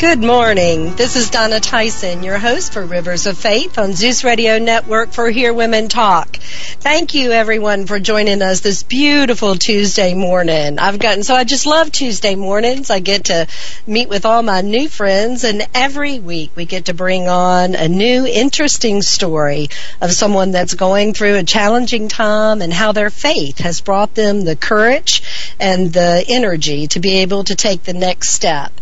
Good morning. This is Donna Tyson, your host for Rivers of Faith on Zeus Radio Network for Hear Women Talk. Thank you everyone for joining us this beautiful Tuesday morning. I've gotten so I just love Tuesday mornings. I get to meet with all my new friends and every week we get to bring on a new interesting story of someone that's going through a challenging time and how their faith has brought them the courage and the energy to be able to take the next step.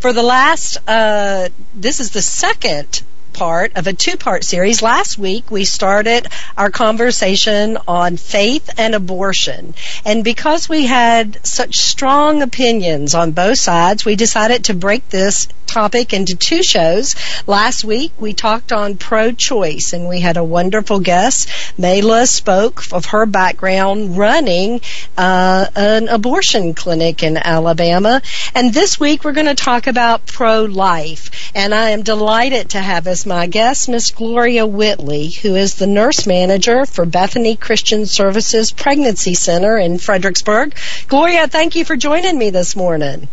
For the last, uh, this is the second part of a two part series. Last week we started our conversation on faith and abortion. And because we had such strong opinions on both sides, we decided to break this topic into two shows. Last week we talked on pro choice and we had a wonderful guest. Mayla spoke of her background running uh, an abortion clinic in Alabama. And this week we're going to talk about pro life. And I am delighted to have as my guest Miss Gloria Whitley, who is the nurse manager for Bethany Christian Services Pregnancy Center in Fredericksburg. Gloria, thank you for joining me this morning.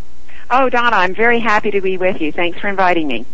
Oh, Donna, I'm very happy to be with you. Thanks for inviting me.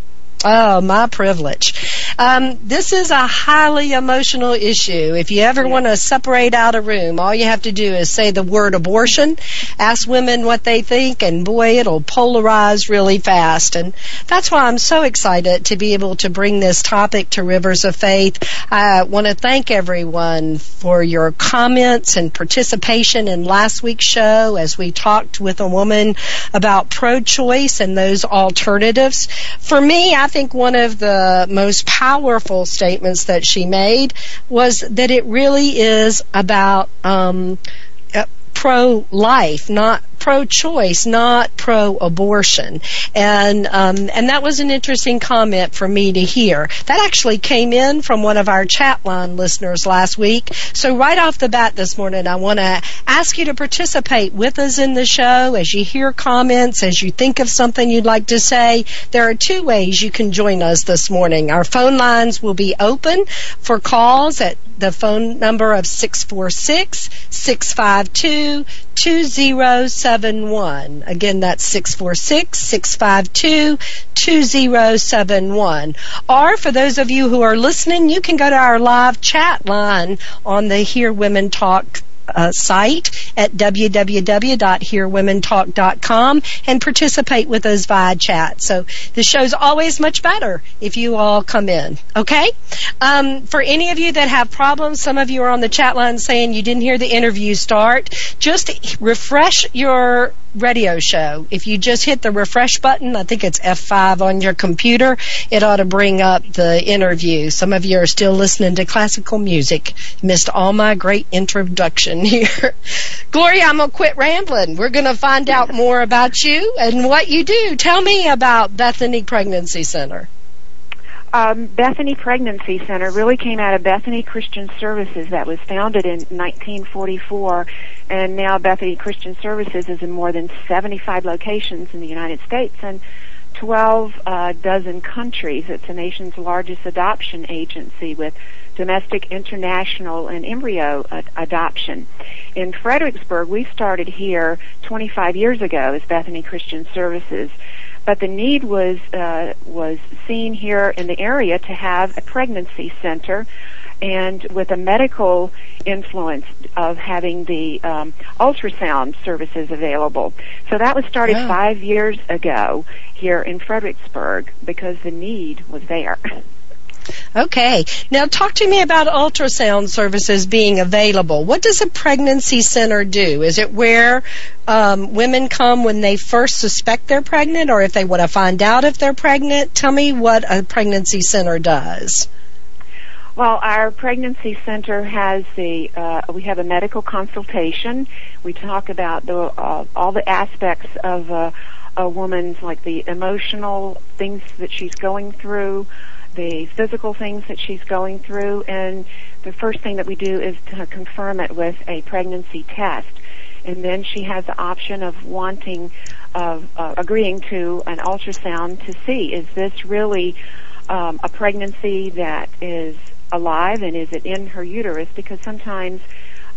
Oh, my privilege. Um, this is a highly emotional issue. If you ever want to separate out a room, all you have to do is say the word abortion, ask women what they think, and boy, it'll polarize really fast. And that's why I'm so excited to be able to bring this topic to Rivers of Faith. I want to thank everyone for your comments and participation in last week's show as we talked with a woman about pro choice and those alternatives. For me, I think one of the most powerful powerful statements that she made was that it really is about um, uh, pro life, not pro-choice, not pro-abortion, and um, and that was an interesting comment for me to hear. That actually came in from one of our chat line listeners last week. So right off the bat this morning, I want to ask you to participate with us in the show as you hear comments, as you think of something you'd like to say. There are two ways you can join us this morning. Our phone lines will be open for calls at the phone number of 646 652 2071. Again, that's 646 652 2071. Or for those of you who are listening, you can go to our live chat line on the Hear Women Talk uh, site at www.hearwomentalk.com and participate with us via chat. So the show's always much better if you all come in. Okay? Um, for any of you that have problems, some of you are on the chat line saying you didn't hear the interview start. Just refresh your radio show. If you just hit the refresh button, I think it's F5 on your computer, it ought to bring up the interview. Some of you are still listening to classical music. Missed all my great introduction here. Gloria, I'm going to quit rambling. We're going to find out more about you and what you do. Tell me about Bethany Pregnancy Center. Um, Bethany Pregnancy Center really came out of Bethany Christian Services that was founded in 1944 and now Bethany Christian Services is in more than 75 locations in the United States and 12 uh, dozen countries. It's the nation's largest adoption agency with domestic, international, and embryo ad- adoption. In Fredericksburg, we started here 25 years ago as Bethany Christian Services but the need was uh, was seen here in the area to have a pregnancy center and with a medical influence of having the um, ultrasound services available. So that was started yeah. five years ago here in Fredericksburg because the need was there. Okay. Now talk to me about ultrasound services being available. What does a pregnancy center do? Is it where um, women come when they first suspect they're pregnant or if they want to find out if they're pregnant? Tell me what a pregnancy center does. Well, our pregnancy center has the uh, we have a medical consultation. We talk about the uh, all the aspects of uh, a woman's like the emotional things that she's going through, the physical things that she's going through, and the first thing that we do is to confirm it with a pregnancy test. And then she has the option of wanting, of uh, agreeing to an ultrasound to see is this really um, a pregnancy that is alive and is it in her uterus because sometimes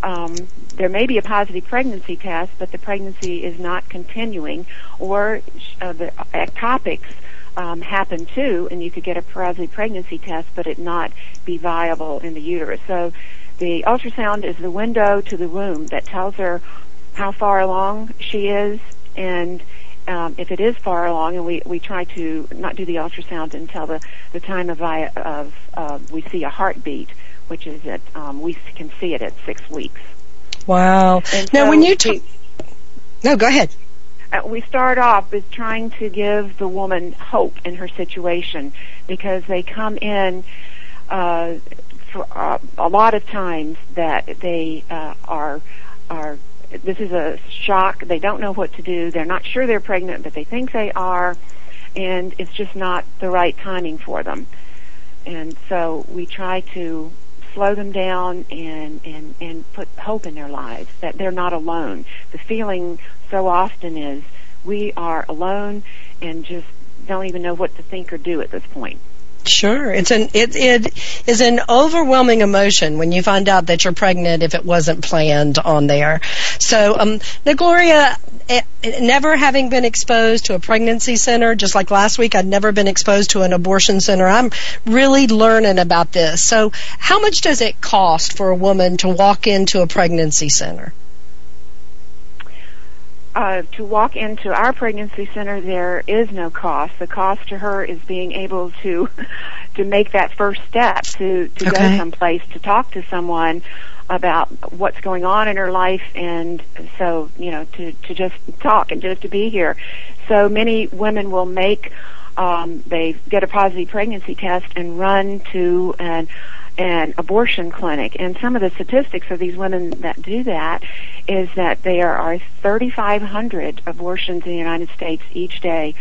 um, there may be a positive pregnancy test, but the pregnancy is not continuing, or uh, the ectopics um, happen too, and you could get a pregnancy test, but it not be viable in the uterus. So the ultrasound is the window to the womb that tells her how far along she is, and um, if it is far along, and we, we try to not do the ultrasound until the, the time of, I, of uh, we see a heartbeat, which is that um, we can see it at six weeks. Wow. And now, so when you t- we- no, go ahead. Uh, we start off with trying to give the woman hope in her situation because they come in uh, for uh, a lot of times that they uh, are are this is a shock. They don't know what to do. They're not sure they're pregnant, but they think they are, and it's just not the right timing for them. And so we try to slow them down and and and put hope in their lives that they're not alone. The feeling so often is we are alone and just don't even know what to think or do at this point. Sure, it's an it it is an overwhelming emotion when you find out that you're pregnant if it wasn't planned on there. So, um, now Gloria, eh, never having been exposed to a pregnancy center, just like last week, I'd never been exposed to an abortion center. I'm really learning about this. So, how much does it cost for a woman to walk into a pregnancy center? Uh, to walk into our pregnancy center, there is no cost. The cost to her is being able to to make that first step to to Okay. go someplace to talk to someone about what's going on in her life, and so you know to to just talk and just to be here. So many women will make um, they get a positive pregnancy test and run to an an abortion clinic. And some of the statistics of these women that do that is that there are 3,500 abortions in the United States each day.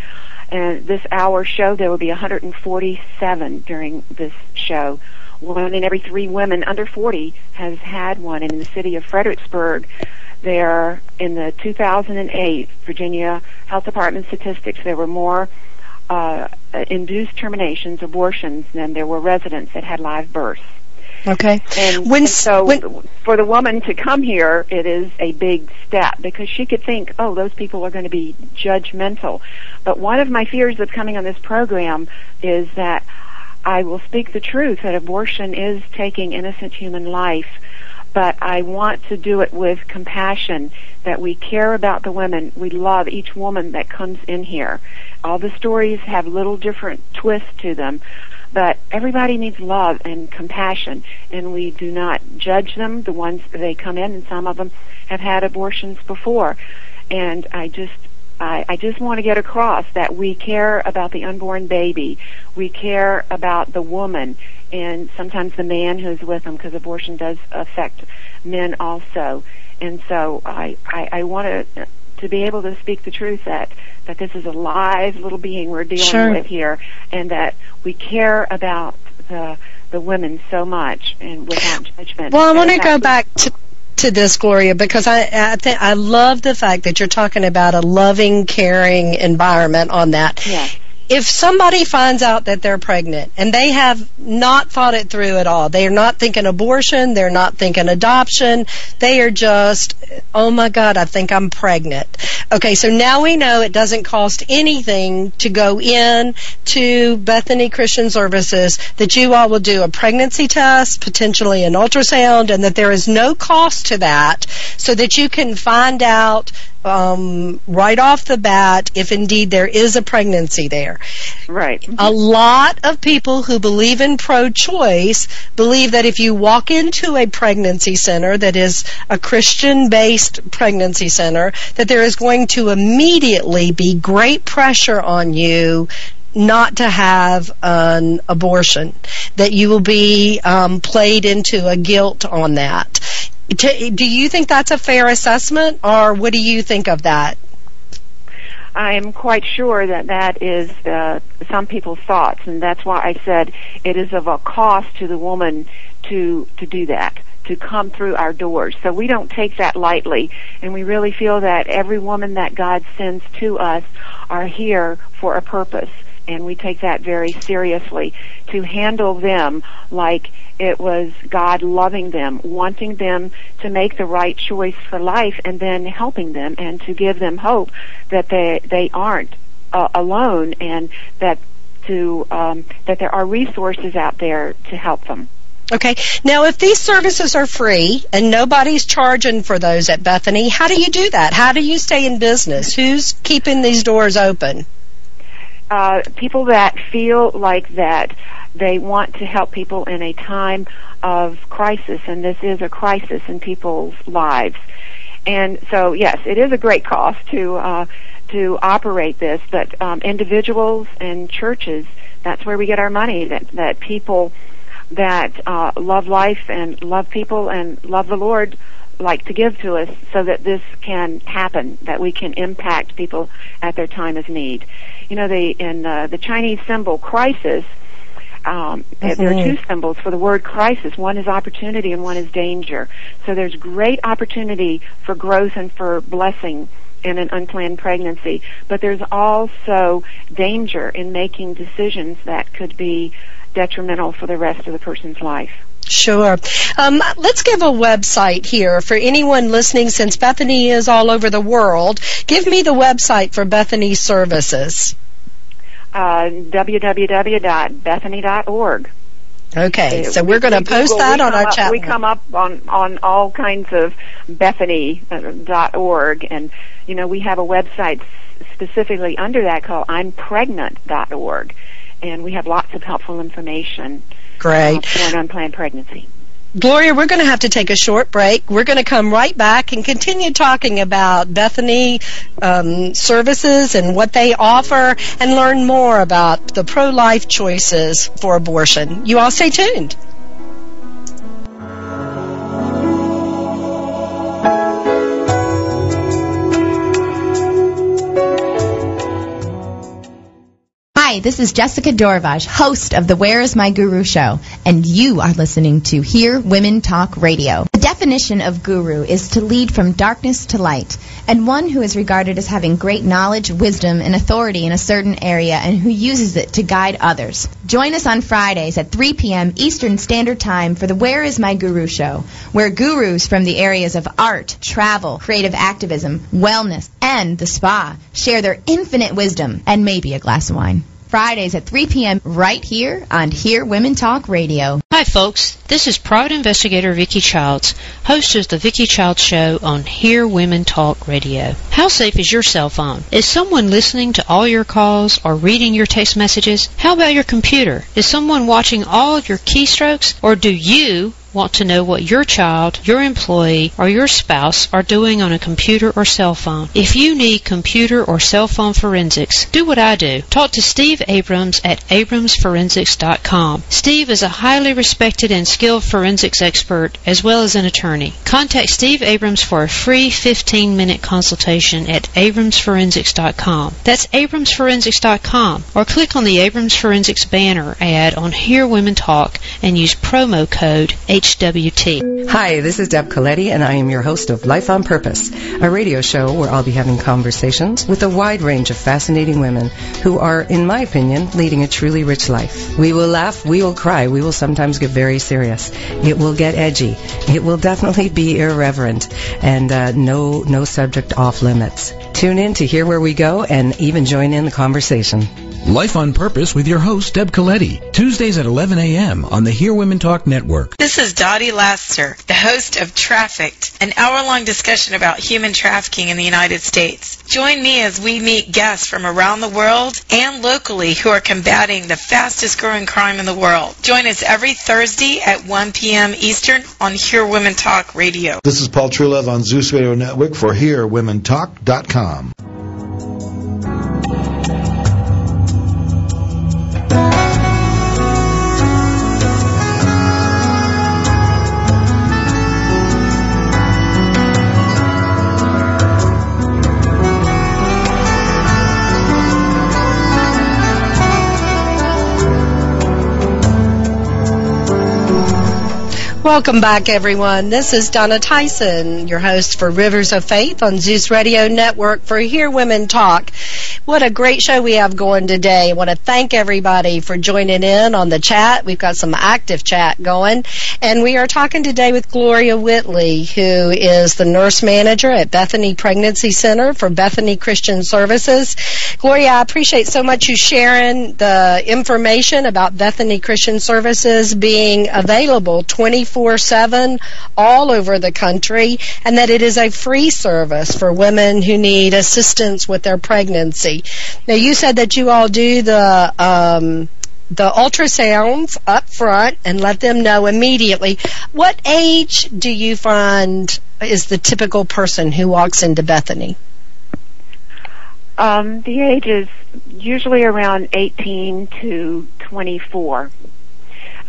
And this hour show there will be 147 during this show. One in every three women under 40 has had one. And in the city of Fredericksburg, there in the 2008 Virginia Health Department statistics, there were more uh, induced terminations, abortions, than there were residents that had live births. Okay. And, When and so when- for the woman to come here, it is a big step because she could think, oh, those people are going to be judgmental. But one of my fears of coming on this program is that I will speak the truth that abortion is taking innocent human life, but I want to do it with compassion, that we care about the women. We love each woman that comes in here. All the stories have little different twists to them, but everybody needs love and compassion, and we do not judge them. The ones they come in, and some of them have had abortions before, and I just I, I just want to get across that we care about the unborn baby, we care about the woman, and sometimes the man who's with them, because abortion does affect men also. And so I I, I want to to be able to speak the truth that that this is a live little being we're dealing Sure. with here, and that we care about the the women so much and without judgment. Well, I want to go back to to this, Gloria, because I I, think I love the fact that you're talking about a loving, caring environment on that. Yes. If somebody finds out that they're pregnant and they have not thought it through at all, they are not thinking abortion, they're not thinking adoption, they are just, oh my God, I think I'm pregnant. Okay, so now we know it doesn't cost anything to go in to Bethany Christian Services, that you all will do a pregnancy test, potentially an ultrasound, and that there is no cost to that so that you can find out um, right off the bat if indeed there is a pregnancy there. Right. A lot of people who believe in pro-choice believe that if you walk into a pregnancy center that is a Christian-based pregnancy center, that there is going to immediately be great pressure on you not to have an abortion, that you will be um, played into a guilt on that. Do you think that's a fair assessment, or what do you think of that? I am quite sure that that is uh, some people's thoughts, and that's why I said it is of a cost to the woman to to do that, to come through our doors. So we don't take that lightly, and we really feel that every woman that God sends to us are here for a purpose, and we take that very seriously. To handle them like it was God loving them, wanting them to make the right choice for life, and then helping them and to give them hope that they they aren't uh, alone, and that to um, that there are resources out there to help them. Okay. Now, if these services are free and nobody's charging for those at Bethany, how do you do that? How do you stay in business? Who's keeping these doors open? Uh, people that feel like that they want to help people in a time of crisis, and this is a crisis in people's lives. And so, yes, it is a great cost to uh, to operate this, but um, individuals and churches, that's where we get our money. That that people that uh, love life and love people and love the Lord like to give to us so that this can happen, that we can impact people at their time of need. You know, the in uh, the Chinese symbol crisis, um, mm-hmm. there are two symbols for the word crisis. One is opportunity and one is danger. So there's great opportunity for growth and for blessing in an unplanned pregnancy, but there's also danger in making decisions that could be detrimental for the rest of the person's life. Sure. Um, let's give a website here for anyone listening since Bethany is all over the world. Give me the website for Bethany services. Uh, www.bethany.org. Okay, so we're going to post Google, that on our up, chat. We come up on on all kinds of Bethany.org, and you know we have a website specifically under that called I'mPregnant.org and we have lots of helpful information. Great. Uh, for an unplanned pregnancy. Gloria, we're going to have to take a short break. We're going to come right back and continue talking about Bethany um, services and what they offer and learn more about the pro life choices for abortion. You all stay tuned. Hi, this is Jessica Dorvaj, host of the Where is My Guru show, and you are listening to Hear Women Talk Radio. The definition of guru is to lead from darkness to light, and one who is regarded as having great knowledge, wisdom, and authority in a certain area and who uses it to guide others. Join us on Fridays at 3 p.m. Eastern Standard Time for the Where is My Guru show, where gurus from the areas of art, travel, creative activism, wellness, and the spa share their infinite wisdom and maybe a glass of wine. Fridays at 3 p.m. right here on Hear Women Talk Radio. Hi, folks. This is private investigator Vicki Childs, host of the Vicki Childs Show on Hear Women Talk Radio. How safe is your cell phone? Is someone listening to all your calls or reading your text messages? How about your computer? Is someone watching all of your keystrokes or do you want to know what your child, your employee, or your spouse are doing on a computer or cell phone. If you need computer or cell phone forensics, do what I do. Talk to Steve Abrams at abramsforensics.com. Steve is a highly respected and skilled forensics expert as well as an attorney. Contact Steve Abrams for a free 15-minute consultation at abramsforensics.com. That's abramsforensics.com or click on the Abrams Forensics banner ad on Hear Women Talk and use promo code HWT. Hi, this is Deb Coletti, and I am your host of Life on Purpose, a radio show where I'll be having conversations with a wide range of fascinating women who are, in my opinion, leading a truly rich life. We will laugh, we will cry, we will sometimes get very serious. It will get edgy. It will definitely be irreverent, and uh, no no subject off limits. Tune in to hear where we go, and even join in the conversation. Life on Purpose with your host, Deb Coletti. Tuesdays at 11 a.m. on the Hear Women Talk Network. This is Dottie Laster, the host of Trafficked, an hour-long discussion about human trafficking in the United States. Join me as we meet guests from around the world and locally who are combating the fastest growing crime in the world. Join us every Thursday at 1 p.m. Eastern on Hear Women Talk Radio. This is Paul Truelove on Zeus Radio Network for HearWomenTalk.com. Welcome back, everyone. This is Donna Tyson, your host for Rivers of Faith on Zeus Radio Network for Hear Women Talk. What a great show we have going today. I want to thank everybody for joining in on the chat. We've got some active chat going. And we are talking today with Gloria Whitley, who is the nurse manager at Bethany Pregnancy Center for Bethany Christian Services. Gloria, I appreciate so much you sharing the information about Bethany Christian Services being available 24 7 all over the country and that it is a free service for women who need assistance with their pregnancy. Now, you said that you all do the um, the ultrasounds up front and let them know immediately. What age do you find is the typical person who walks into Bethany? Um, the age is usually around 18 to 24.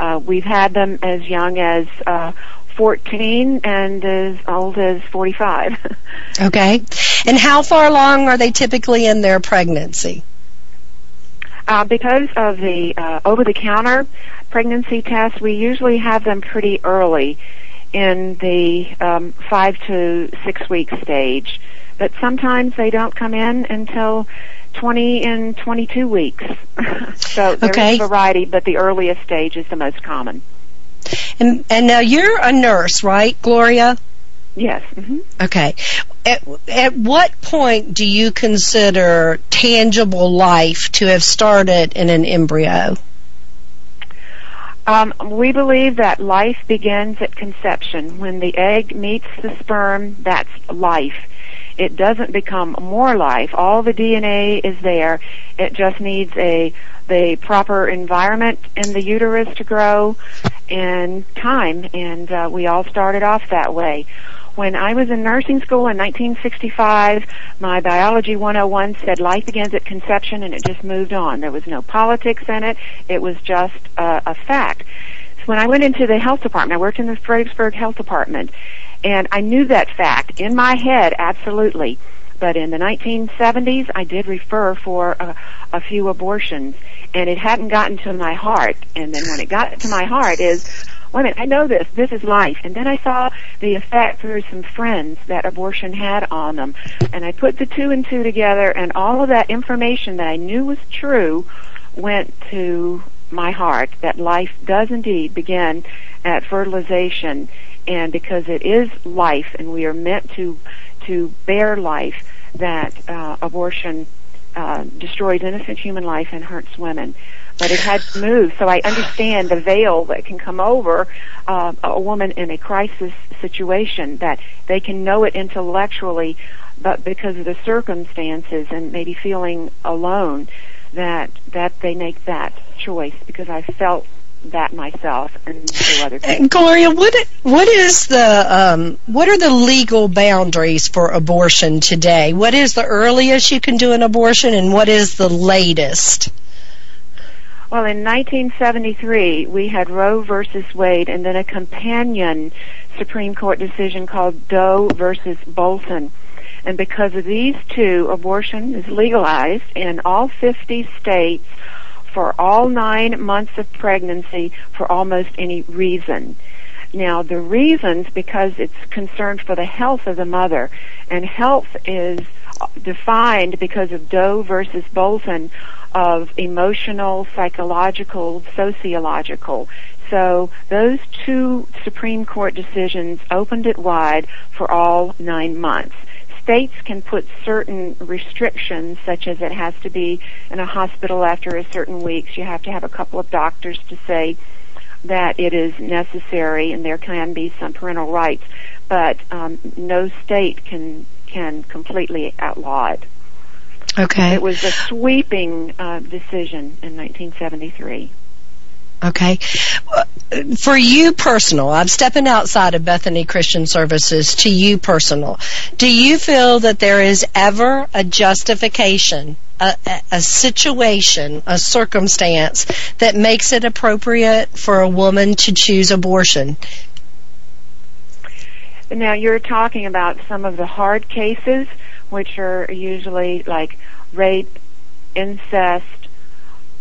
Uh, we've had them as young as uh, 14 and as old as 45. okay. And how far along are they typically in their pregnancy? Uh, because of the uh, over-the-counter pregnancy tests, we usually have them pretty early in the um, five to six week stage. But sometimes they don't come in until 20 and 22 weeks. so there's Okay. a variety, but the earliest stage is the most common. And, and now you're a nurse, right, Gloria? Yes. hmm Okay. At, at what point do you consider tangible life to have started in an embryo? Um, we believe that life begins at conception. When the egg meets the sperm, that's life. It doesn't become more life. All the DNA is there. It just needs a the proper environment in the uterus to grow and time. And uh, we all started off that way. When I was in nursing school in 1965, my biology 101 said life begins at conception and it just moved on. There was no politics in it. It was just uh, a fact. So when I went into the health department, I worked in the Fredericksburg Health Department, and I knew that fact in my head, absolutely. But in the 1970s, I did refer for a, a few abortions, and it hadn't gotten to my heart. And then when it got to my heart, is wait a minute, I know this. This is life. And then I saw the effect through some friends that abortion had on them, and I put the two and two together, and all of that information that I knew was true went to my heart that life does indeed begin at fertilization and because it is life and we are meant to to bear life that uh, abortion uh, destroys innocent human life and hurts women. But it had to move. So i understand the veil that can come over uh, a woman in a crisis situation that they can know it intellectually but because of the circumstances and maybe feeling alone that that they make that choice because I felt that myself and through other people. Gloria, what what is the um, what are the legal boundaries for abortion today? What is the earliest you can do an abortion, and what is the latest? Well, in 1973, we had Roe versus Wade and then a companion Supreme Court decision called Doe versus Bolton. And because of these two, abortion is legalized in all 50 states for all nine months of pregnancy for almost any reason. Now, the reasons, because it's concerned for the health of the mother, and health is defined because of Doe versus Bolton of emotional, psychological, sociological. So those two Supreme Court decisions opened it wide for all nine months. States can put certain restrictions, such as it has to be in a hospital after a certain weeks. You have to have a couple of doctors to say that it is necessary, and there can be some parental rights. But um, no state can can completely outlaw it. Okay. It was a sweeping uh, decision in 1973. Okay. For you personal, I'm stepping outside of Bethany Christian Services to you personal. Do you feel that there is ever a justification, a, a, situation, a circumstance that makes it appropriate for a woman to choose abortion? Now you're talking about some of the hard cases, which are usually like rape, incest,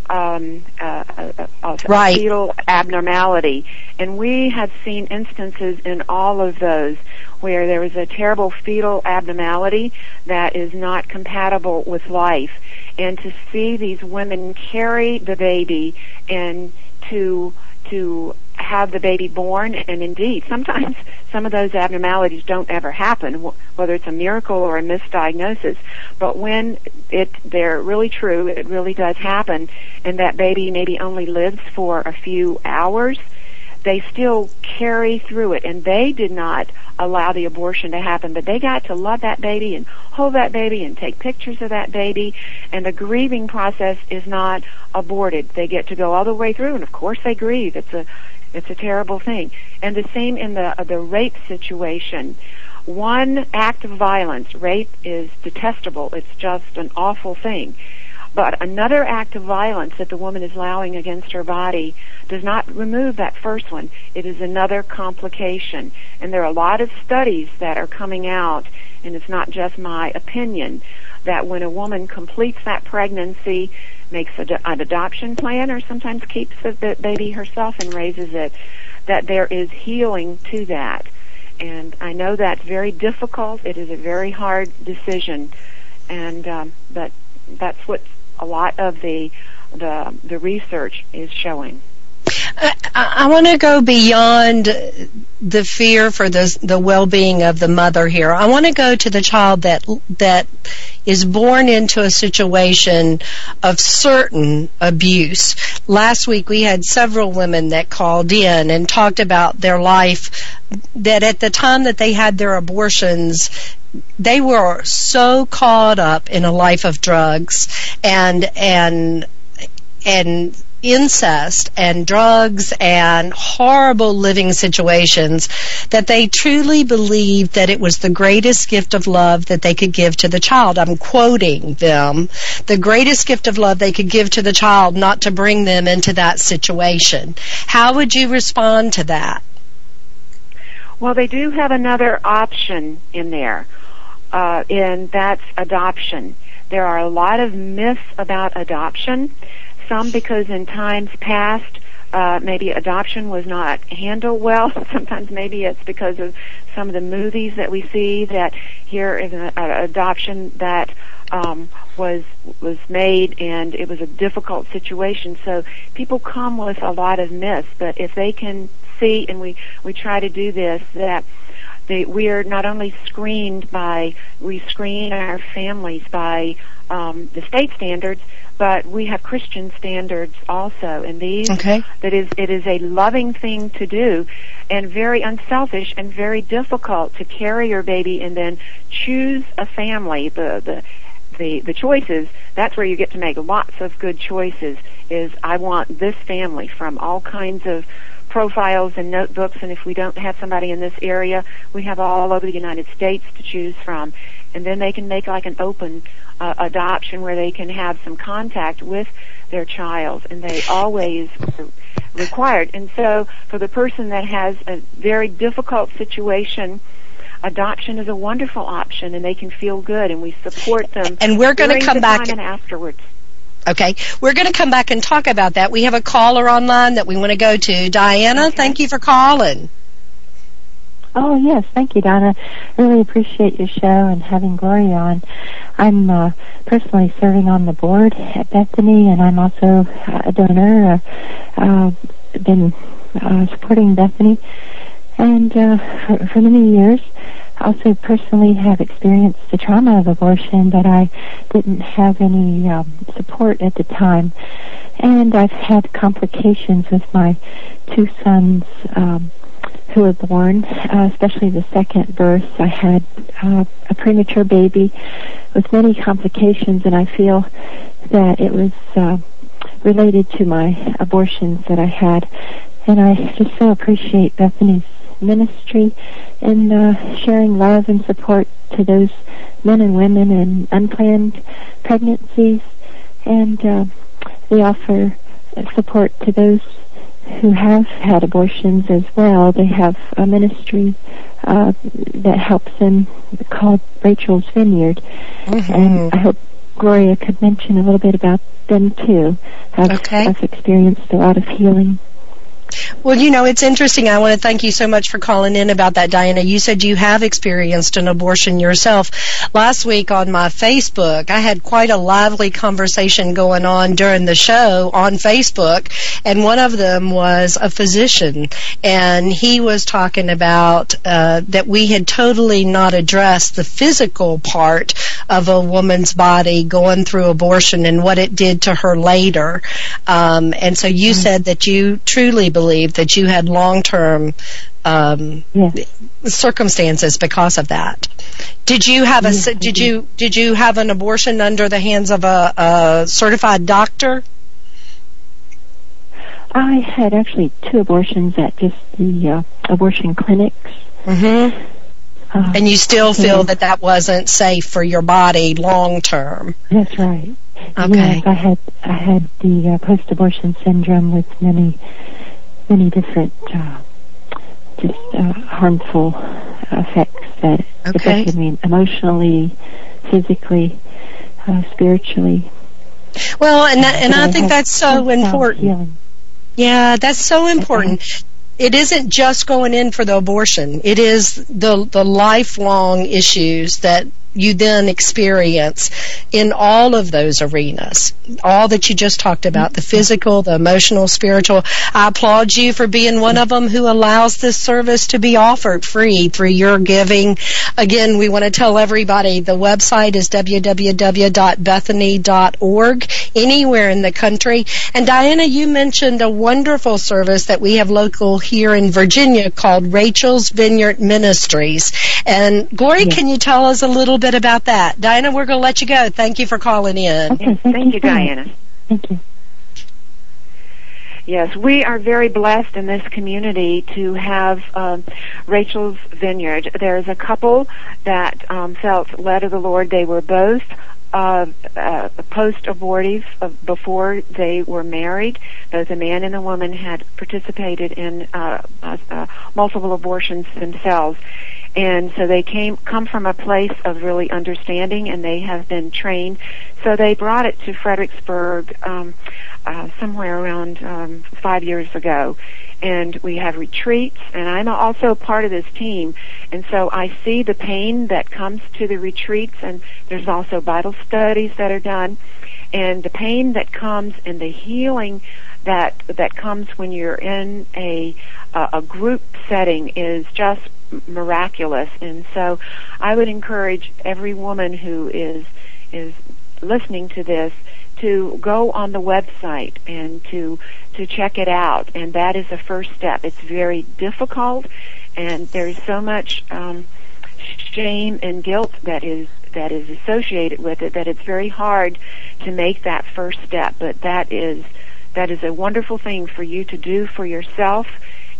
um, uh, a, a, right. fetal abnormality. And we have seen instances in all of those where there is a terrible fetal abnormality that is not compatible with life. And to see these women carry the baby and to to have the baby born and indeed sometimes some of those abnormalities don't ever happen whether it's a miracle or a misdiagnosis. But when it they're really true it really does happen and that baby maybe only lives for a few hours they still carry through it. And they did not allow the abortion to happen but they got to love that baby and hold that baby and take pictures of that baby. And the grieving process is not aborted. They get to go all the way through and of course they grieve. It's a it's a terrible thing and the same in the uh, the rape situation one act of violence rape is detestable it's just an awful thing but another act of violence that the woman is allowing against her body does not remove that first one. It is another complication. And there are a lot of studies that are coming out, and it's not just my opinion, that when a woman completes that pregnancy, makes a, an adoption plan, or sometimes keeps the baby herself and raises it, that there is healing to that. And I know that's very difficult. It is a very hard decision, and um, but that's what a lot of the the the research is showing. I, I want to go beyond the fear for the the well-being of the mother here. I want to go to the child that that is born into a situation of certain abuse. Last week we had several women that called in and talked about their life that at the time that they had their abortions they were so caught up in a life of drugs and and and incest and drugs and horrible living situations that they truly believed that it was the greatest gift of love that they could give to the child. I'm quoting them. The greatest gift of love they could give to the child not to bring them into that situation. How would you respond to that? Well, they do have another option in there, uh, and that's adoption. There are a lot of myths about adoption some because in times past, uh, maybe adoption was not handled well. Sometimes maybe it's because of some of the movies that we see that here is an adoption that um, was was made and it was a difficult situation. So people come with a lot of myths, but if they can see, and we we try to do this, that we are not only screened by we screen our families by um, the state standards, but we have Christian standards also, and these okay. that is it is a loving thing to do, and very unselfish and very difficult to carry your baby and then choose a family. The the the the choices that's where you get to make lots of good choices. Is I want this family from all kinds of profiles and notebooks, and if we don't have somebody in this area, we have all over the United States to choose from, and then they can make like an open uh, adoption where they can have some contact with their child, and they always required. And so, for the person that has a very difficult situation, adoption is a wonderful option, and they can feel good, and we support them. And we're going to come back and afterwards. Okay, we're going to come back and talk about that. We have a caller online that we want to go to. Diana, okay. thank you for calling. Oh, yes. Thank you, Donna. Really appreciate your show and having Gloria on. I'm uh, personally serving on the board at Bethany, and I'm also a donor. Uh, uh, been uh, supporting Bethany, and uh, for, for many years. I also, personally, have experienced the trauma of abortion, but I didn't have any um, support at the time, and I've had complications with my two sons. Um, who were born, uh, especially the second birth. I had uh, a premature baby with many complications, and I feel that it was uh, related to my abortions that I had. And I just so appreciate Bethany's ministry in uh, sharing love and support to those men and women in unplanned pregnancies, and uh, they offer support to those who have had abortions as well. They have a ministry uh, that helps them called Rachel's Vineyard, mm-hmm. and I hope Gloria could mention a little bit about them too. I've, Okay. I've experienced a lot of healing. Well, you know, it's interesting. I want to thank you so much for calling in about that, Diana. You said you have experienced an abortion yourself. Last week on my Facebook, I had quite a lively conversation going on during the show on Facebook, and one of them was a physician, and he was talking about uh, that we had totally not addressed the physical part of a woman's body going through abortion and what it did to her later. Um, and so you said that you truly believed that you had long term um, Yes. circumstances because of that. Did you have a did did. you did you have an abortion under the hands of a, a certified doctor? I had actually two abortions at just the uh, abortion clinics. Mm-hmm. Uh, And you still feel Yeah. that that wasn't safe for your body long term. That's right. Okay. Yes, I had I had the uh, post-abortion syndrome with many many different uh, just uh, harmful effects that Okay. affected me emotionally, physically, uh, spiritually. Well, and that, and But I think that's so important. Healing. Yeah, that's so important. It isn't just going in for the abortion. It is the the lifelong issues that you then experience in all of those arenas. All that you just talked about, the physical, the emotional, spiritual. I applaud you for being one of them who allows this service to be offered free through your giving. Again, we want to tell everybody the website is www.bethany.org anywhere in the country. And Diana, you mentioned a wonderful service that we have local here in Virginia called Rachel's Vineyard Ministries. And Gloria, Yes. can you tell us a little bit about that? Diana, we're going to let you go. Thank you for calling in. Okay, thank, Thank you. Diana. Thank you. Yes, we are very blessed in this community to have um, Rachel's Vineyard. There's a couple that um, felt led of the Lord. They were both uh, uh, post-abortive uh, before they were married. Both a man and a woman had participated in uh, uh, uh, multiple abortions themselves. And so they came come from a place of really understanding, and they have been trained. So they brought it to Fredericksburg um, uh, somewhere around um, five years ago, and we have retreats. And I'm also part of this team, and so I see the pain that comes to the retreats, and there's also Bible studies that are done, and the pain that comes and the healing that that comes when you're in a a, a group setting is just miraculous. And so I would encourage every woman who is is listening to this to go on the website and to to check it out. And that is the first step. It's very difficult and there's so much um, shame and guilt that is that is associated with it that it's very hard to make that first step. But that is that is a wonderful thing for you to do for yourself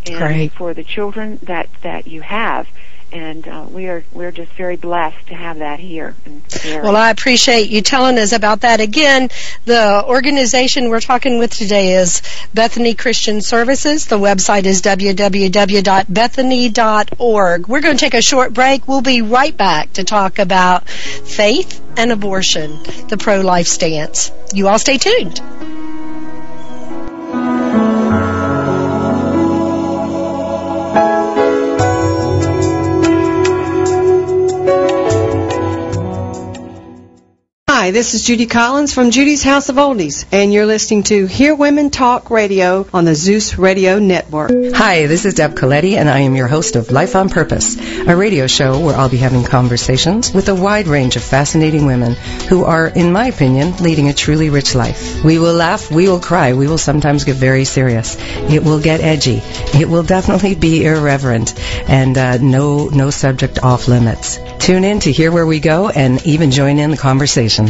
and Great. for the children that that you have and uh, we are we're just very blessed to have that here in the area. Well, I appreciate you telling us about that. Again, the organization we're talking with today is Bethany Christian Services. The website is www.bethany.org. We're going to take a short break. We'll be right back to talk about faith and abortion, the pro-life stance. You all stay tuned. Hi, this is Judy Collins from Judy's House of Oldies, and you're listening to Hear Women Talk Radio on the Zeus Radio Network. Hi, this is Deb Coletti, and I am your host of Life on Purpose, a radio show where I'll be having conversations with a wide range of fascinating women who are, in my opinion, leading a truly rich life. We will laugh, we will cry, we will sometimes get very serious. It will get edgy. It will definitely be irreverent, and uh, no no subject off limits. Tune in to hear where we go, and even join in the conversation.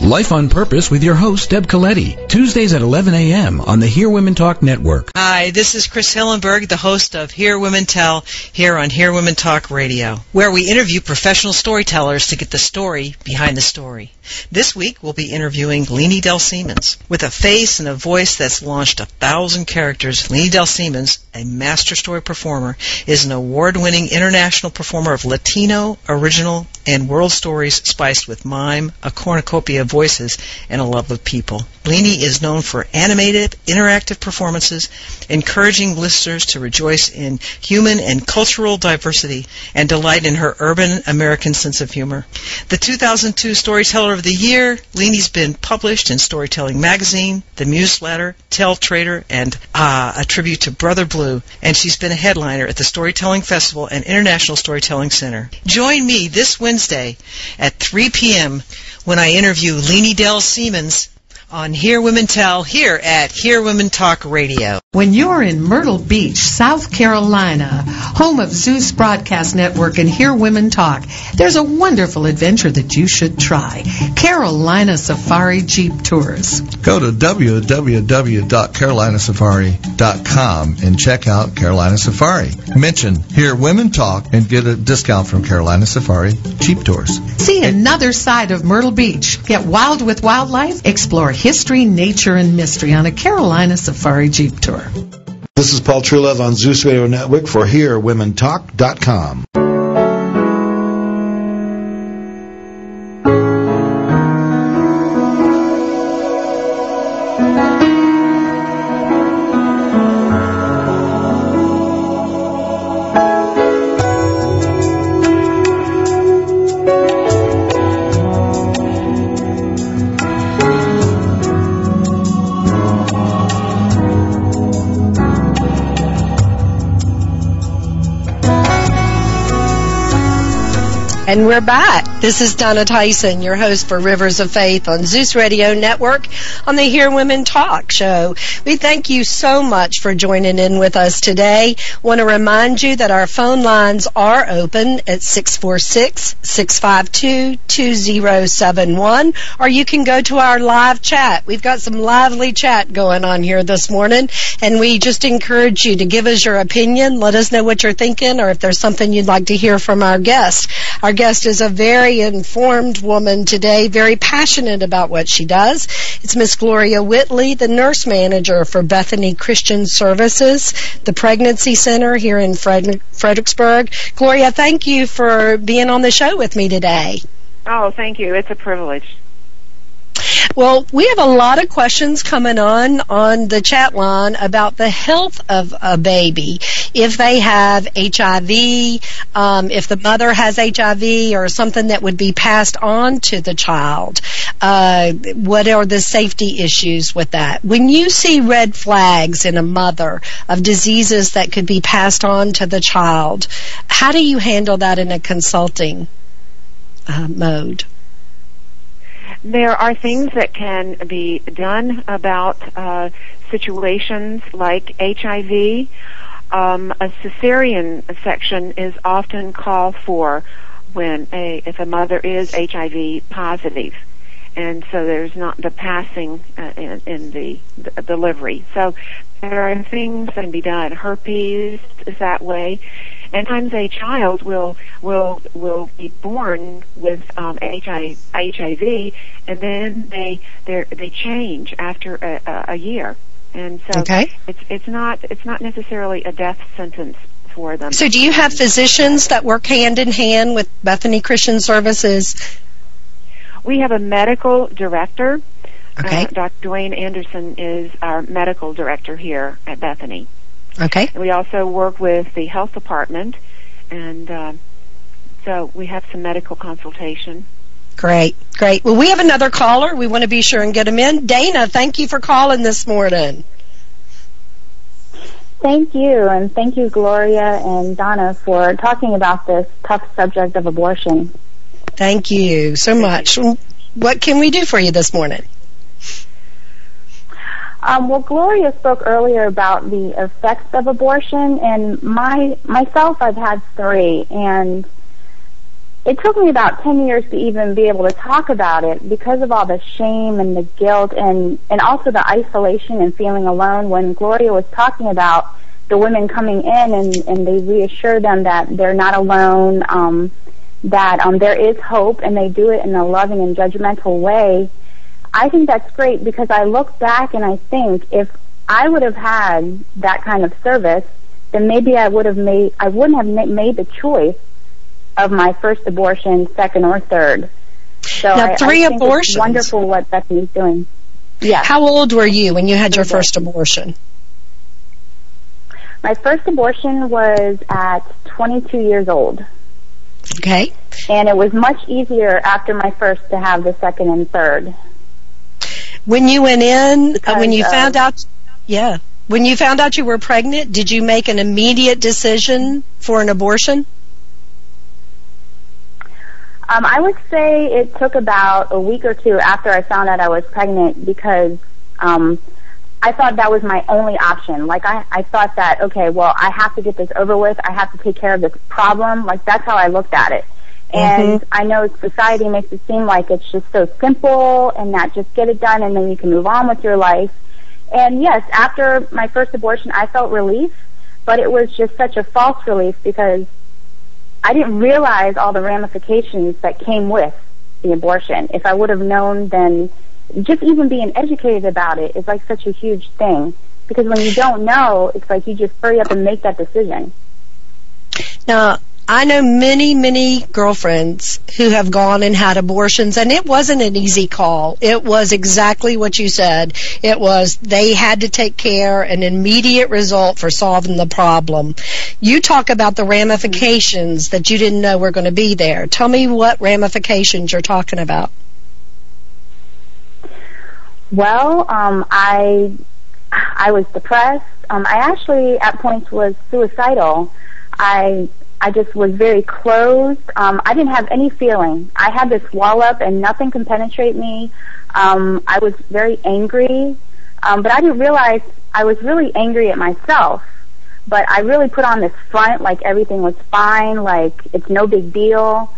Life on Purpose with your host, Deb Coletti. Tuesdays at 11 a.m. on the Hear Women Talk Network. Hi, this is Chris Hillenberg, the host of Hear Women Tell here on Hear Women Talk Radio, where we interview professional storytellers to get the story behind the story. This week we'll be interviewing Leni Del Siemens. With a face and a voice that's launched a thousand characters, Leni Del Siemens, a master story performer, is an award-winning international performer of Latino, original, and world stories spiced with mime, a cornucopia of voices, and a love of people. Leni is known for animated, interactive performances, encouraging listeners to rejoice in human and cultural diversity and delight in her urban American sense of humor. The 2002 Storyteller of the Year, Leni's been published in Storytelling Magazine, The Muse Letter, Tell Trader, and Ah, a tribute to Brother Blue, and she's been a headliner at the Storytelling Festival and International Storytelling Center. Join me this Wednesday at 3 p.m. when I interview Leni Del Siemens on Hear Women Tell here at Hear Women Talk Radio. When you're in Myrtle Beach, South Carolina, home of Zeus Broadcast Network and Hear Women Talk, there's a wonderful adventure that you should try. Carolina Safari Jeep Tours. Go to www.carolinasafari.com and check out Carolina Safari. Mention Hear Women Talk and get a discount from Carolina Safari Jeep Tours. See another side of Myrtle Beach. Get wild with wildlife. Explore history, nature, and mystery on a Carolina Safari Jeep Tour. This is Paul Truelove on Zeus Radio Network for HearWomenTalk.com. And we're back. This is Donna Tyson, your host for Rivers of Faith on Zeus Radio Network on the Hear Women Talk show. We thank you so much for joining in with us today. Want to remind you that our phone lines are open at 646-652-2071 or you can go to our live chat. We've got some lively chat going on here this morning and we just encourage you to give us your opinion, let us know what you're thinking or if there's something you'd like to hear from our guest. Our guest is a very informed woman today, very passionate about what she does. It's Miss Gloria Whitley, the nurse manager for Bethany Christian Services, the pregnancy center here in Fred- Fredericksburg. Gloria, thank you for being on the show with me today. Oh, thank you. It's a privilege. Well, we have a lot of questions coming on on the chat line about the health of a baby. If they have HIV, um, if the mother has HIV or something that would be passed on to the child, uh, what are the safety issues with that? When you see red flags in a mother of diseases that could be passed on to the child, how do you handle that in a consulting uh, mode? There are things that can be done about uh, situations like HIV. Um, a cesarean section is often called for when a if a mother is HIV positive, and so there's not the passing uh, in, in the, the delivery. So there are things that can be done. Herpes is that way and times a child will will will be born with um, HIV, HIV, and then they they they change after a, a year, and so okay. it's it's not it's not necessarily a death sentence for them. So, do you have physicians that work hand in hand with Bethany Christian Services? We have a medical director. Okay. Uh, Dr. Dwayne Anderson is our medical director here at Bethany. Okay. We also work with the health department, and uh, so we have some medical consultation. Great, great. Well, we have another caller. We want to be sure and get him in. Dana, thank you for calling this morning. Thank you, and thank you, Gloria and Donna, for talking about this tough subject of abortion. Thank you so much. What can we do for you this morning? Um, well, Gloria spoke earlier about the effects of abortion, and my myself, I've had three, and it took me about ten years to even be able to talk about it because of all the shame and the guilt, and and also the isolation and feeling alone. When Gloria was talking about the women coming in, and and they reassure them that they're not alone. Um, that um, there is hope and they do it in a loving and judgmental way, I think that's great because I look back and I think if I would have had that kind of service, then maybe I would have made I wouldn't have made the choice of my first abortion, second or third. So now, I, three I think abortions. It's wonderful what Bethany's doing. Yeah. How old were you when you had your first abortion? My first abortion was at 22 years old. Okay. And it was much easier after my first to have the second and third. When you went in, uh, when you found out, yeah, when you found out you were pregnant, did you make an immediate decision for an abortion? Um, I would say it took about a week or two after I found out I was pregnant because um, I thought that was my only option. Like I, I thought that okay, well, I have to get this over with. I have to take care of this problem. Like that's how I looked at it. Mm-hmm. And I know society makes it seem like it's just so simple and that just get it done and then you can move on with your life. And yes, after my first abortion, I felt relief, but it was just such a false relief because I didn't realize all the ramifications that came with the abortion. If I would have known, then just even being educated about it is like such a huge thing. Because when you don't know, it's like you just hurry up and make that decision. Now, I know many, many girlfriends who have gone and had abortions, and it wasn't an easy call. It was exactly what you said. It was they had to take care, an immediate result for solving the problem. You talk about the ramifications that you didn't know were going to be there. Tell me what ramifications you're talking about. Well, um, I I was depressed. Um, I actually at points was suicidal. I I just was very closed. Um, I didn't have any feeling. I had this wall up and nothing can penetrate me. Um, I was very angry, um, but I didn't realize I was really angry at myself. But I really put on this front like everything was fine, like it's no big deal.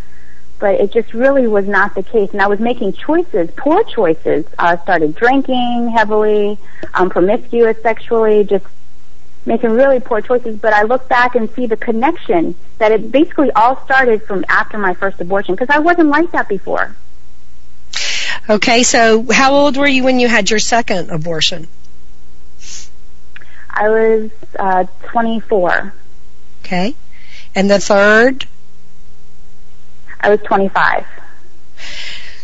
But it just really was not the case. And I was making choices, poor choices. I started drinking heavily, um, promiscuous sexually, just making really poor choices, but I look back and see the connection that it basically all started from after my first abortion because I wasn't like that before. Okay, so how old were you when you had your second abortion? I was uh, 24. Okay. And the third? I was 25.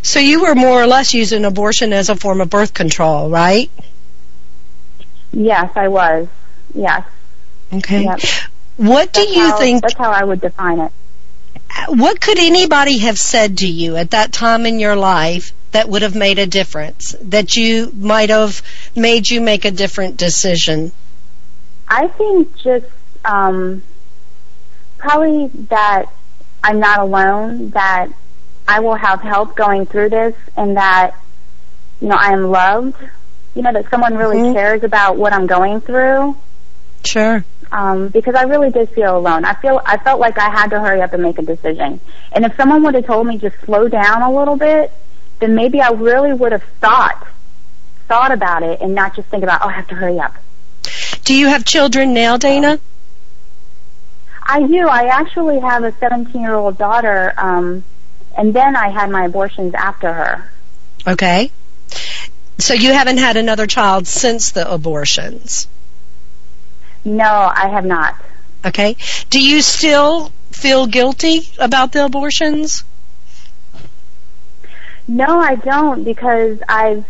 So you were more or less using abortion as a form of birth control, right? Yes, I was. Yes. Okay. Yep. What do That's you how- think? That's how I would define it. What could anybody have said to you at that time in your life that would have made a difference? That you might have made you make a different decision? I think just um, probably that I'm not alone, that I will have help going through this, and that you know I am loved. You know that someone really Mhm. cares about what I'm going through. Sure. Um, because I really did feel alone. I feel I felt like I had to hurry up and make a decision. And if someone would have told me just slow down a little bit, then maybe I really would have thought thought about it and not just think about oh I have to hurry up. Do you have children now, Dana? I do. I actually have a 17 year old daughter, um, and then I had my abortions after her. Okay. So you haven't had another child since the abortions? No, I have not. Okay. Do you still feel guilty about the abortions? No, I don't because I've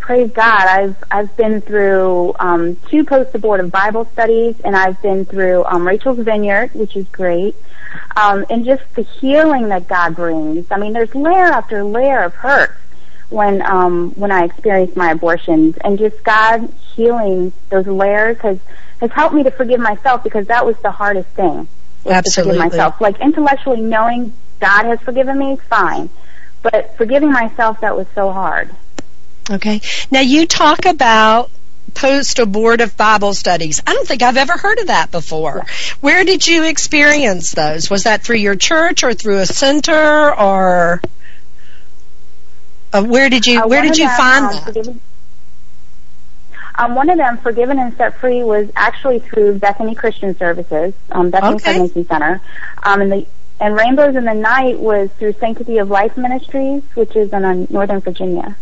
praise God. I've I've been through um, two post-abortive Bible studies, and I've been through um, Rachel's Vineyard, which is great, um, and just the healing that God brings. I mean, there's layer after layer of hurt when um, when I experienced my abortions, and just God healing those layers has has helped me to forgive myself because that was the hardest thing. Absolutely. To forgive myself, like intellectually knowing God has forgiven me, fine, but forgiving myself that was so hard. Okay. Now you talk about post-abortive Bible studies. I don't think I've ever heard of that before. Where did you experience those? Was that through your church or through a center or uh, where did you Uh, where did you find um, that? Um, one of them, Forgiven and Set Free, was actually through Bethany Christian Services, um, Bethany Okay. Pregnancy Center, um, and the and Rainbows in the Night was through Sanctity of Life Ministries, which is in uh, Northern Virginia.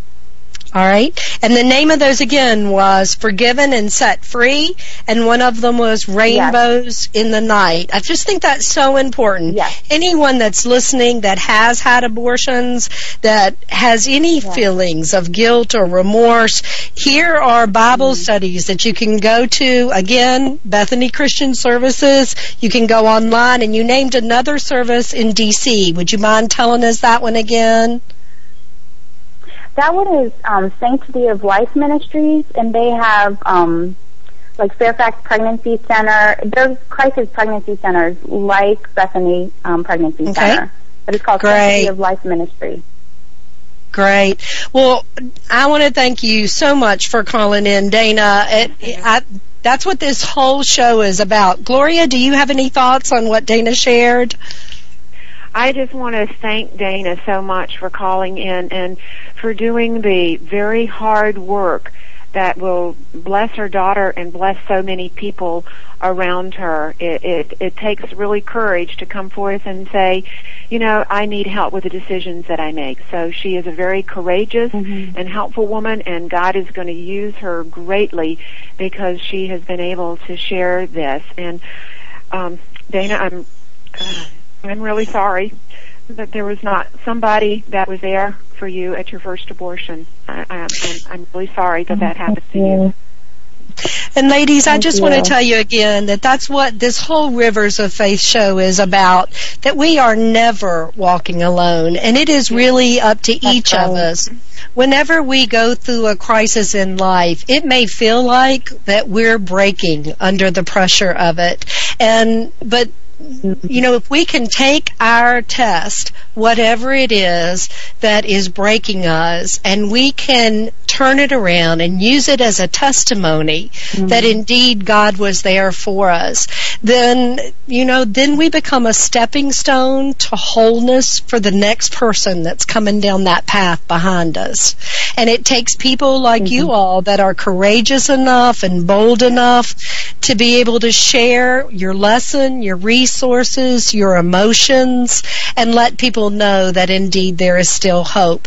All right. And the name of those again was Forgiven and Set Free, and one of them was Rainbows yes. in the Night. I just think that's so important. Yes. Anyone that's listening that has had abortions, that has any yes. feelings of guilt or remorse, here are Bible mm-hmm. studies that you can go to. Again, Bethany Christian Services. You can go online, and you named another service in D.C. Would you mind telling us that one again? That one is um, Sanctity of Life Ministries, and they have um, like Fairfax Pregnancy Center. There's crisis pregnancy centers like Bethany um, Pregnancy okay. Center, but it's called Great. Sanctity of Life Ministry. Great. Well, I want to thank you so much for calling in, Dana. It, I, that's what this whole show is about. Gloria, do you have any thoughts on what Dana shared? I just want to thank Dana so much for calling in and for doing the very hard work that will bless her daughter and bless so many people around her. It, it, it takes really courage to come forth and say, you know, I need help with the decisions that I make. So she is a very courageous mm-hmm. and helpful woman, and God is going to use her greatly because she has been able to share this. And um, Dana, I'm. Uh, I'm really sorry that there was not somebody that was there for you at your first abortion. I, I, I'm, I'm really sorry that that happened to you. And ladies, I just want to tell you again that that's what this whole Rivers of Faith show is about, that we are never walking alone. And it is really up to each of us. Whenever we go through a crisis in life, it may feel like that we're breaking under the pressure of it. And, but you know, if we can take our test, whatever it is that is breaking us, and we can turn it around and use it as a testimony mm-hmm. that indeed God was there for us, then, you know, then we become a stepping stone to wholeness for the next person that's coming down that path behind us. And it takes people like mm-hmm. you all that are courageous enough and bold enough to be able to share your lesson, your resources, your emotions, and let people know that indeed there is still hope.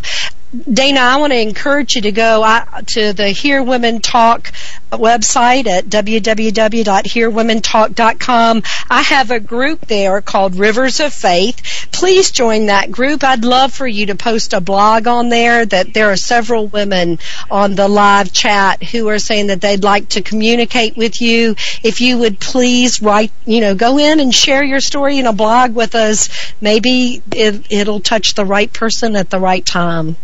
Dana, I want to encourage you to go uh, to the Hear Women Talk website at www.hearwomentalk.com. I have a group there called Rivers of Faith. Please join that group. I'd love for you to post a blog on there that there are several women on the live chat who are saying that they'd like to communicate with you. If you would please write, you know, go in and share your story in a blog with us. Maybe it, it'll touch the right person at the right time.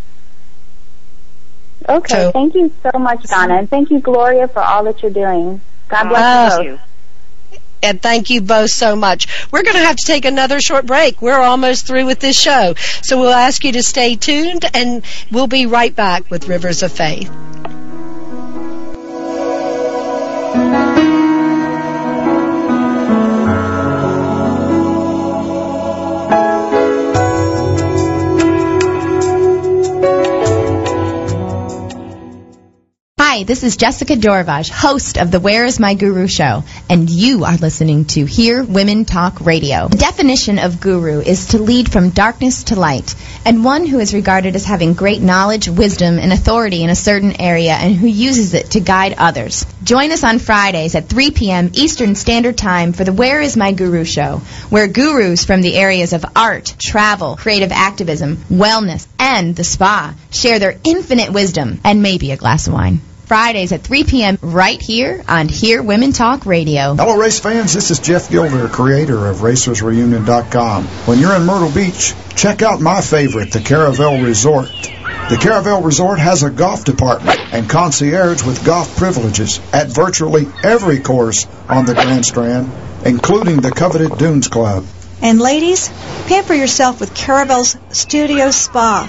Okay, so, thank you so much, Donna, and thank you, Gloria, for all that you're doing. God bless uh, you. And thank you both so much. We're going to have to take another short break. We're almost through with this show. So we'll ask you to stay tuned, and we'll be right back with Rivers of Faith. Hi, this is Jessica Dorvaj, host of the Where is My Guru show, and you are listening to Hear Women Talk Radio. The definition of guru is to lead from darkness to light, and one who is regarded as having great knowledge, wisdom, and authority in a certain area and who uses it to guide others. Join us on Fridays at 3 p.m. Eastern Standard Time for the Where is My Guru show, where gurus from the areas of art, travel, creative activism, wellness, and the spa share their infinite wisdom and maybe a glass of wine. Fridays at 3 p.m. right here on Hear Women Talk Radio. Hello, race fans. This is Jeff Gilder, creator of RacersReunion.com. When you're in Myrtle Beach, check out my favorite, the Caravel Resort. The Caravel Resort has a golf department and concierge with golf privileges at virtually every course on the Grand Strand, including the coveted Dunes Club. And ladies, pamper yourself with Caravel's Studio Spa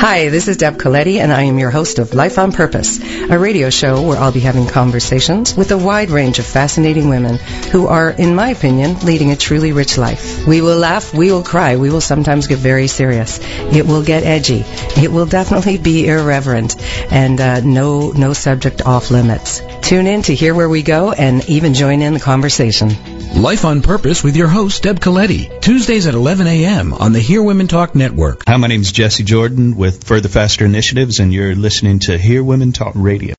Hi, this is Deb Coletti, and I am your host of Life on Purpose, a radio show where I'll be having conversations with a wide range of fascinating women who are, in my opinion, leading a truly rich life. We will laugh, we will cry, we will sometimes get very serious. It will get edgy. It will definitely be irreverent, and uh, no no subject off limits. Tune in to hear where we go, and even join in the conversation. Life on Purpose with your host, Deb Coletti. Tuesdays at 11 a.m. on the Hear Women Talk Network. Hi, my name is Jesse Jordan with Further Faster Initiatives, and you're listening to Hear Women Talk Radio.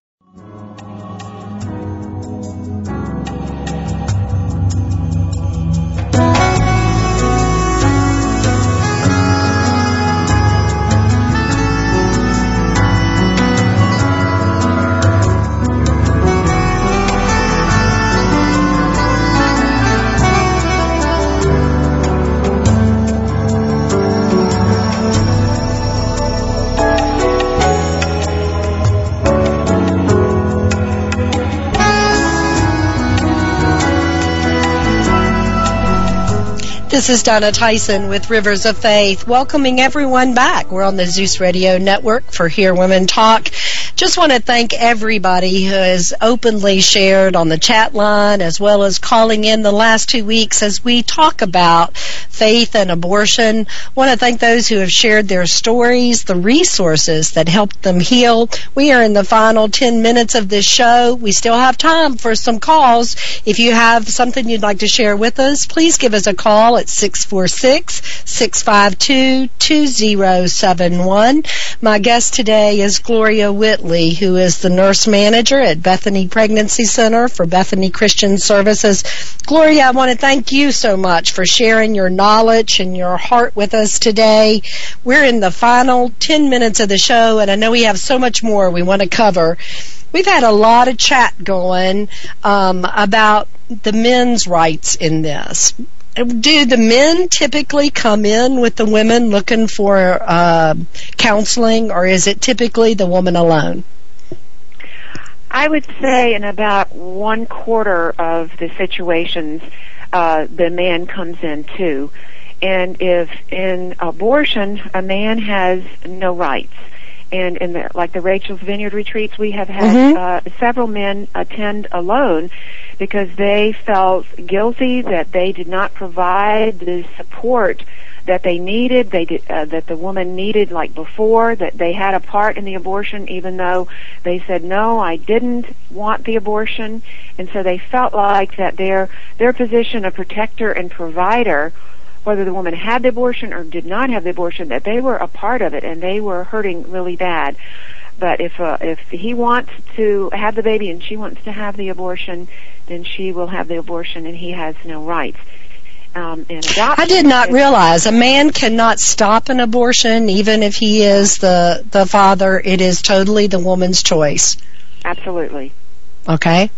This is Donna Tyson with Rivers of Faith, welcoming everyone back. We're on the Zeus Radio Network for Hear Women Talk. Just want to thank everybody who has openly shared on the chat line as well as calling in the last two weeks as we talk about faith and abortion. Want to thank those who have shared their stories, the resources that helped them heal. We are in the final 10 minutes of this show. We still have time for some calls. If you have something you'd like to share with us, please give us a call at 646-652-2071. My guest today is Gloria Whitley, who is the nurse manager at Bethany Pregnancy Center for Bethany Christian Services. Gloria, I want to thank you so much for sharing your knowledge and your heart with us today. We're in the final 10 minutes of the show, and I know we have so much more we want to cover. We've had a lot of chat going um, about the men's rights in this do the men typically come in with the women looking for uh, counseling, or is it typically the woman alone? I would say in about one quarter of the situations, uh, the man comes in too. And if in abortion, a man has no rights. And in the, like the Rachel's Vineyard retreats, we have had Mm-hmm. uh, several men attend alone because they felt guilty that they did not provide the support that they needed, they did, uh, that the woman needed like before, that they had a part in the abortion even though they said, no, I didn't want the abortion. And so they felt like that their, their position of protector and provider whether the woman had the abortion or did not have the abortion, that they were a part of it and they were hurting really bad. But if uh, if he wants to have the baby and she wants to have the abortion, then she will have the abortion and he has no rights. Um, I did not realize a man cannot stop an abortion even if he is the the father. It is totally the woman's choice. Absolutely. Okay.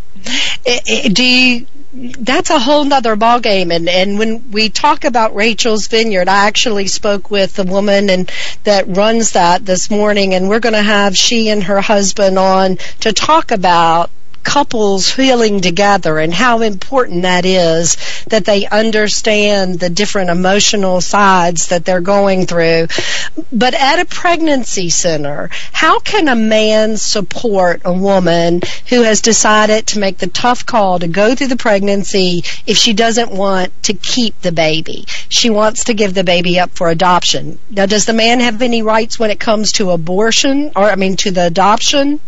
I- I- do you, that's a whole nother ballgame. And, and when we talk about Rachel's Vineyard, I actually spoke with the woman and that runs that this morning, and we're going to have she and her husband on to talk about couples healing together and how important that is that they understand the different emotional sides that they're going through. But at a pregnancy center, how can a man support a woman who has decided to make the tough call to go through the pregnancy if she doesn't want to keep the baby? She wants to give the baby up for adoption. Now, does the man have any rights when it comes to abortion or, I mean, to the adoption?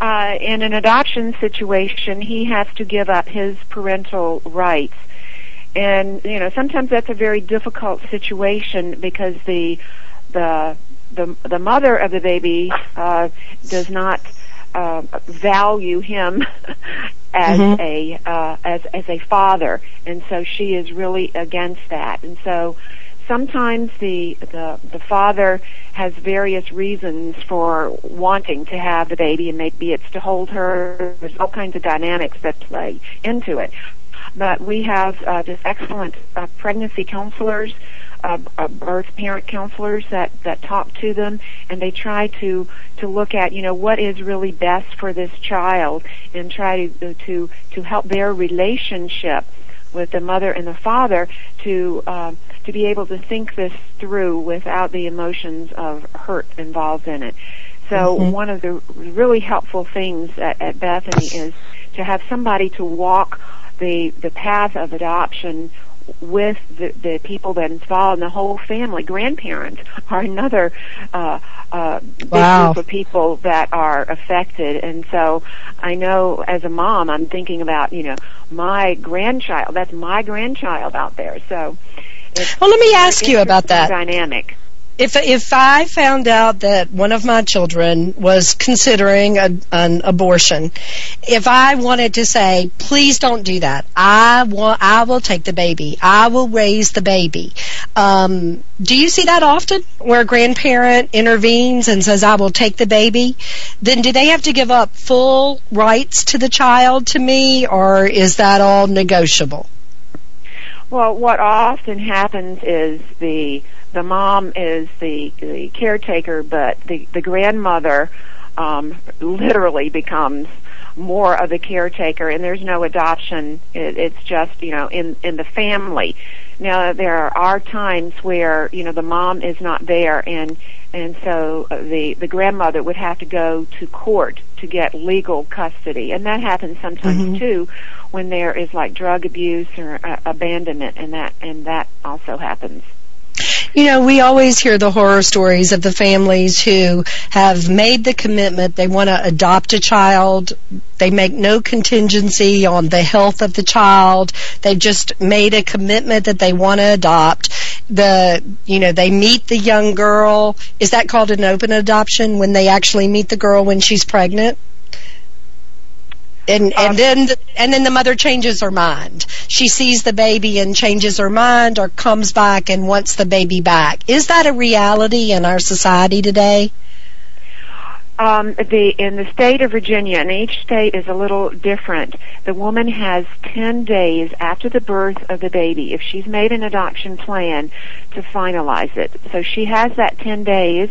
Uh, in an adoption situation, he has to give up his parental rights. And you know, sometimes that's a very difficult situation because the the the, the mother of the baby uh, does not uh, value him as Mhm. a uh, as as a father, and so she is really against that. And so sometimes the the the father has various reasons for wanting to have the baby, and maybe it's to hold her. There's all kinds of dynamics that play into it. But we have uh, just excellent uh, pregnancy counselors, uh, uh, birth parent counselors that that talk to them, and they try to to look at you know what is really best for this child, and try to to to help their relationship with the mother and the father to um, to be able to think this through without the emotions of hurt involved in it. So Mhm. one of the really helpful things at, at Bethany is to have somebody to walk the the path of adoption with the, the people that involved and the whole family. Grandparents are another uh, uh, big Wow. group of people that are affected, and so I know as a mom, I'm thinking about you know my grandchild. That's my grandchild out there. So. It's Well, let me ask you about that. dynamic. If if I found out that one of my children was considering a, an abortion, if I wanted to say, please don't do that. I want, I will take the baby. I will raise the baby. Um, do you see that often, where a grandparent intervenes and says, "I will take the baby"? Then do they have to give up full rights to the child to me, or is that all negotiable? Well, what often happens is the the mom is the the caretaker, but the the grandmother um, literally becomes more of the caretaker, and there's no adoption. It, it's just you know in in the family. Now there are times where you know the mom is not there, and and so uh, the the grandmother would have to go to court to get legal custody, and that happens sometimes Mhm. too when there is like drug abuse or uh, abandonment, and that and that also happens. You know, we always hear the horror stories of the families who have made the commitment they want to adopt a child. They make no contingency on the health of the child. They've just made a commitment that they want to adopt. The, you know, they meet the young girl. Is that called an open adoption when they actually meet the girl when she's pregnant? And and then and then the mother changes her mind. She sees the baby and changes her mind, or comes back and wants the baby back. Is that a reality in our society today? Um, the in the state of Virginia, and each state is a little different. The woman has ten days after the birth of the baby, if she's made an adoption plan, to finalize it. So she has that ten days,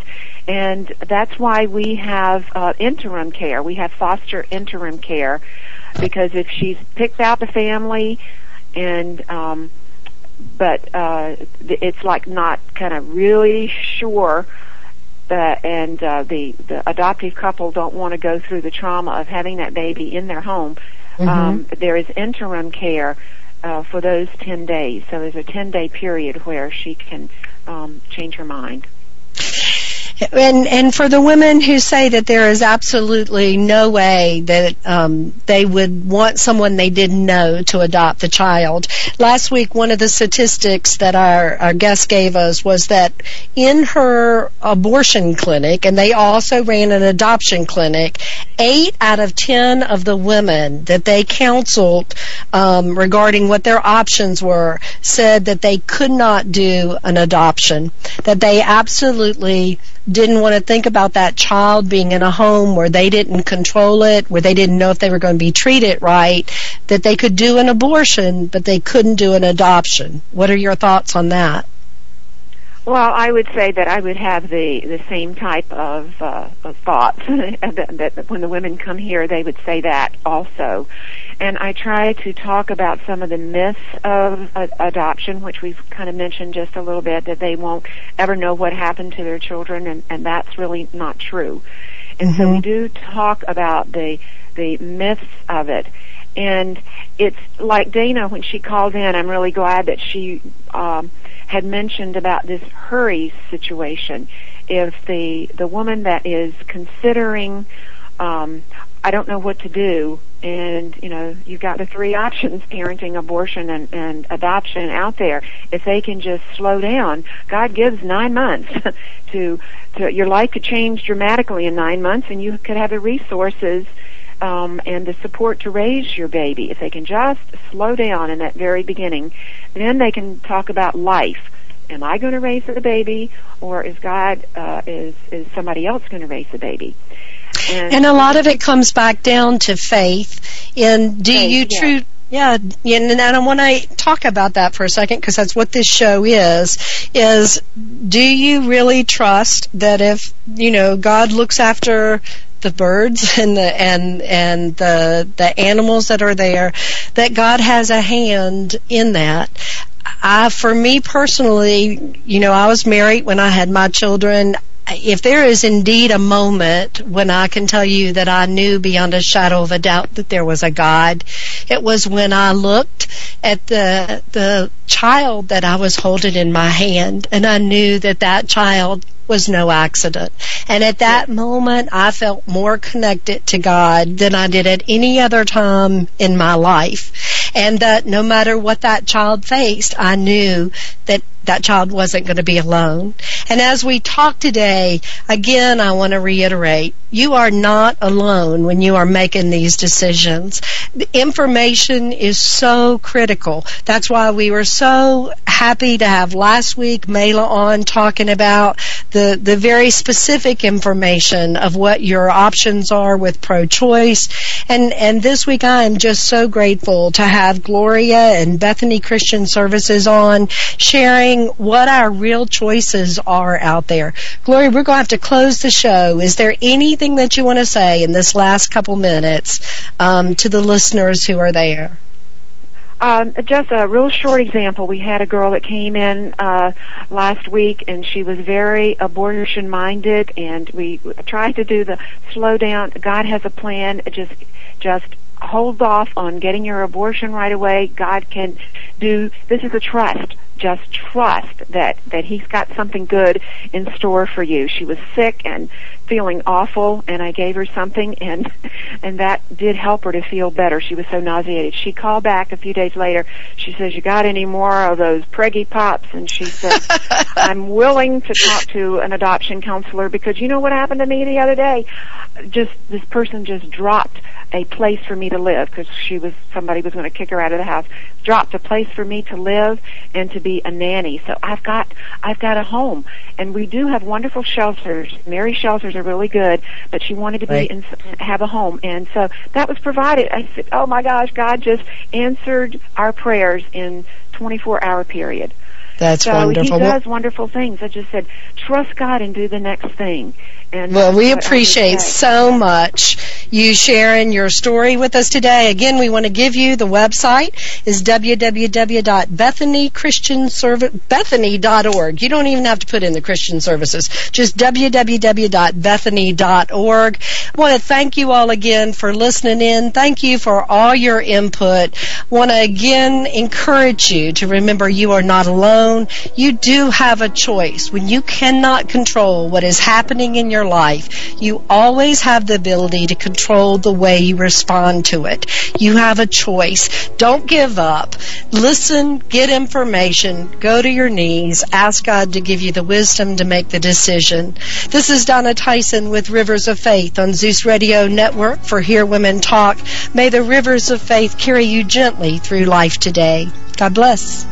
and that's why we have uh, interim care. We have foster interim care, because if she's picked out the family, and um, but uh, it's like not kind of really sure that and uh, the the adoptive couple don't want to go through the trauma of having that baby in their home. Um, there is interim care uh, for those ten days. So there's a ten day period where she can um, change her mind. And and for the women who say that there is absolutely no way that um, they would want someone they didn't know to adopt the child. Last week, one of the statistics that our, our guest gave us was that in her abortion clinic, and they also ran an adoption clinic, eight out of ten of the women that they counseled um, regarding what their options were said that they could not do an adoption, that they absolutely didn't want to think about that child being in a home where they didn't control it, where they didn't know if they were going to be treated right, that they could do an abortion, but they couldn't do an adoption. What are your thoughts on that? Well, I would say that I would have the the same type of, uh, of thoughts that, that when the women come here, they would say that also. And I try to talk about some of the myths of uh, adoption, which we've kind of mentioned just a little bit, that they won't ever know what happened to their children, and, and that's really not true. And so we do talk about the the myths of it. And it's like Dana when she called in. I'm really glad that she um, had mentioned about this hurry situation. If the the woman that is considering, um, I don't know what to do, and you know you've got the three options: parenting, abortion, and, and adoption out there. If they can just slow down, God gives nine months to to your life could change dramatically in nine months, and you could have the resources um, and the support to raise your baby. If they can just slow down in that very beginning, then they can talk about life. Am I going to raise the baby, or is God uh, is is somebody else going to raise the baby? And a lot of it comes back down to faith. And do Faith, you true? Yeah, yeah, and I want to talk about that for a second because that's what this show is. Is do you really trust that if you know God looks after the birds and the and and the the animals that are there, that God has a hand in that? I, for me personally, you know, I was married when I had my children if there is indeed a moment when I can tell you that I knew beyond a shadow of a doubt that there was a God, it was when I looked at the the child that I was holding in my hand and I knew that that child was no accident. And at that moment, I felt more connected to God than I did at any other time in my life. And that no matter what that child faced, I knew that that child wasn't going to be alone. And as we talk today, again, I want to reiterate, you are not alone when you are making these decisions. The information is so critical. That's why we were so happy to have last week Mela on talking about the, the very specific information of what your options are with pro-choice. And, and this week I am just so grateful to have Gloria and Bethany Christian Services on sharing what our real choices are out there. Gloria, we're going to have to close the show. Is there anything that you want to say in this last couple minutes um, to the listeners who are there? Um, just a real short example. We had a girl that came in uh, last week, and she was very abortion minded, and we tried to do the slow down. God has a plan. Just, just hold off on getting your abortion right away. God can do. This is a trust just trust that that he's got something good in store for you. She was sick and feeling awful and I gave her something and and that did help her to feel better. She was so nauseated. She called back a few days later. She says, "You got any more of those Preggie Pops?" And she said, "I'm willing to talk to an adoption counselor because you know what happened to me the other day? Just this person just dropped a place for me to live because she was somebody was going to kick her out of the house. Dropped a place for me to live and to be a nanny. So I've got I've got a home, and we do have wonderful shelters. Mary shelters are really good, but she wanted to right. be in, have a home, and so that was provided. I said, "Oh my gosh, God just answered our prayers in 24 hour period." That's so wonderful. He does wonderful things. I just said, trust God and do the next thing. And well, we appreciate so much you sharing your story with us today. Again, we want to give you the website is www.bethanychristianservice.bethany.org. You don't even have to put in the Christian services. Just www.bethany.org. I want to thank you all again for listening in. Thank you for all your input. I want to again encourage you to remember you are not alone. You do have a choice. When you cannot control what is happening in life, you always have the ability to control the way you respond to it. You have a choice. Don't give up. Listen, get information, go to your knees, ask God to give you the wisdom to make the decision. This is Donna Tyson with Rivers of Faith on Zeus Radio Network for Hear Women Talk. May the rivers of faith carry you gently through life today. God bless.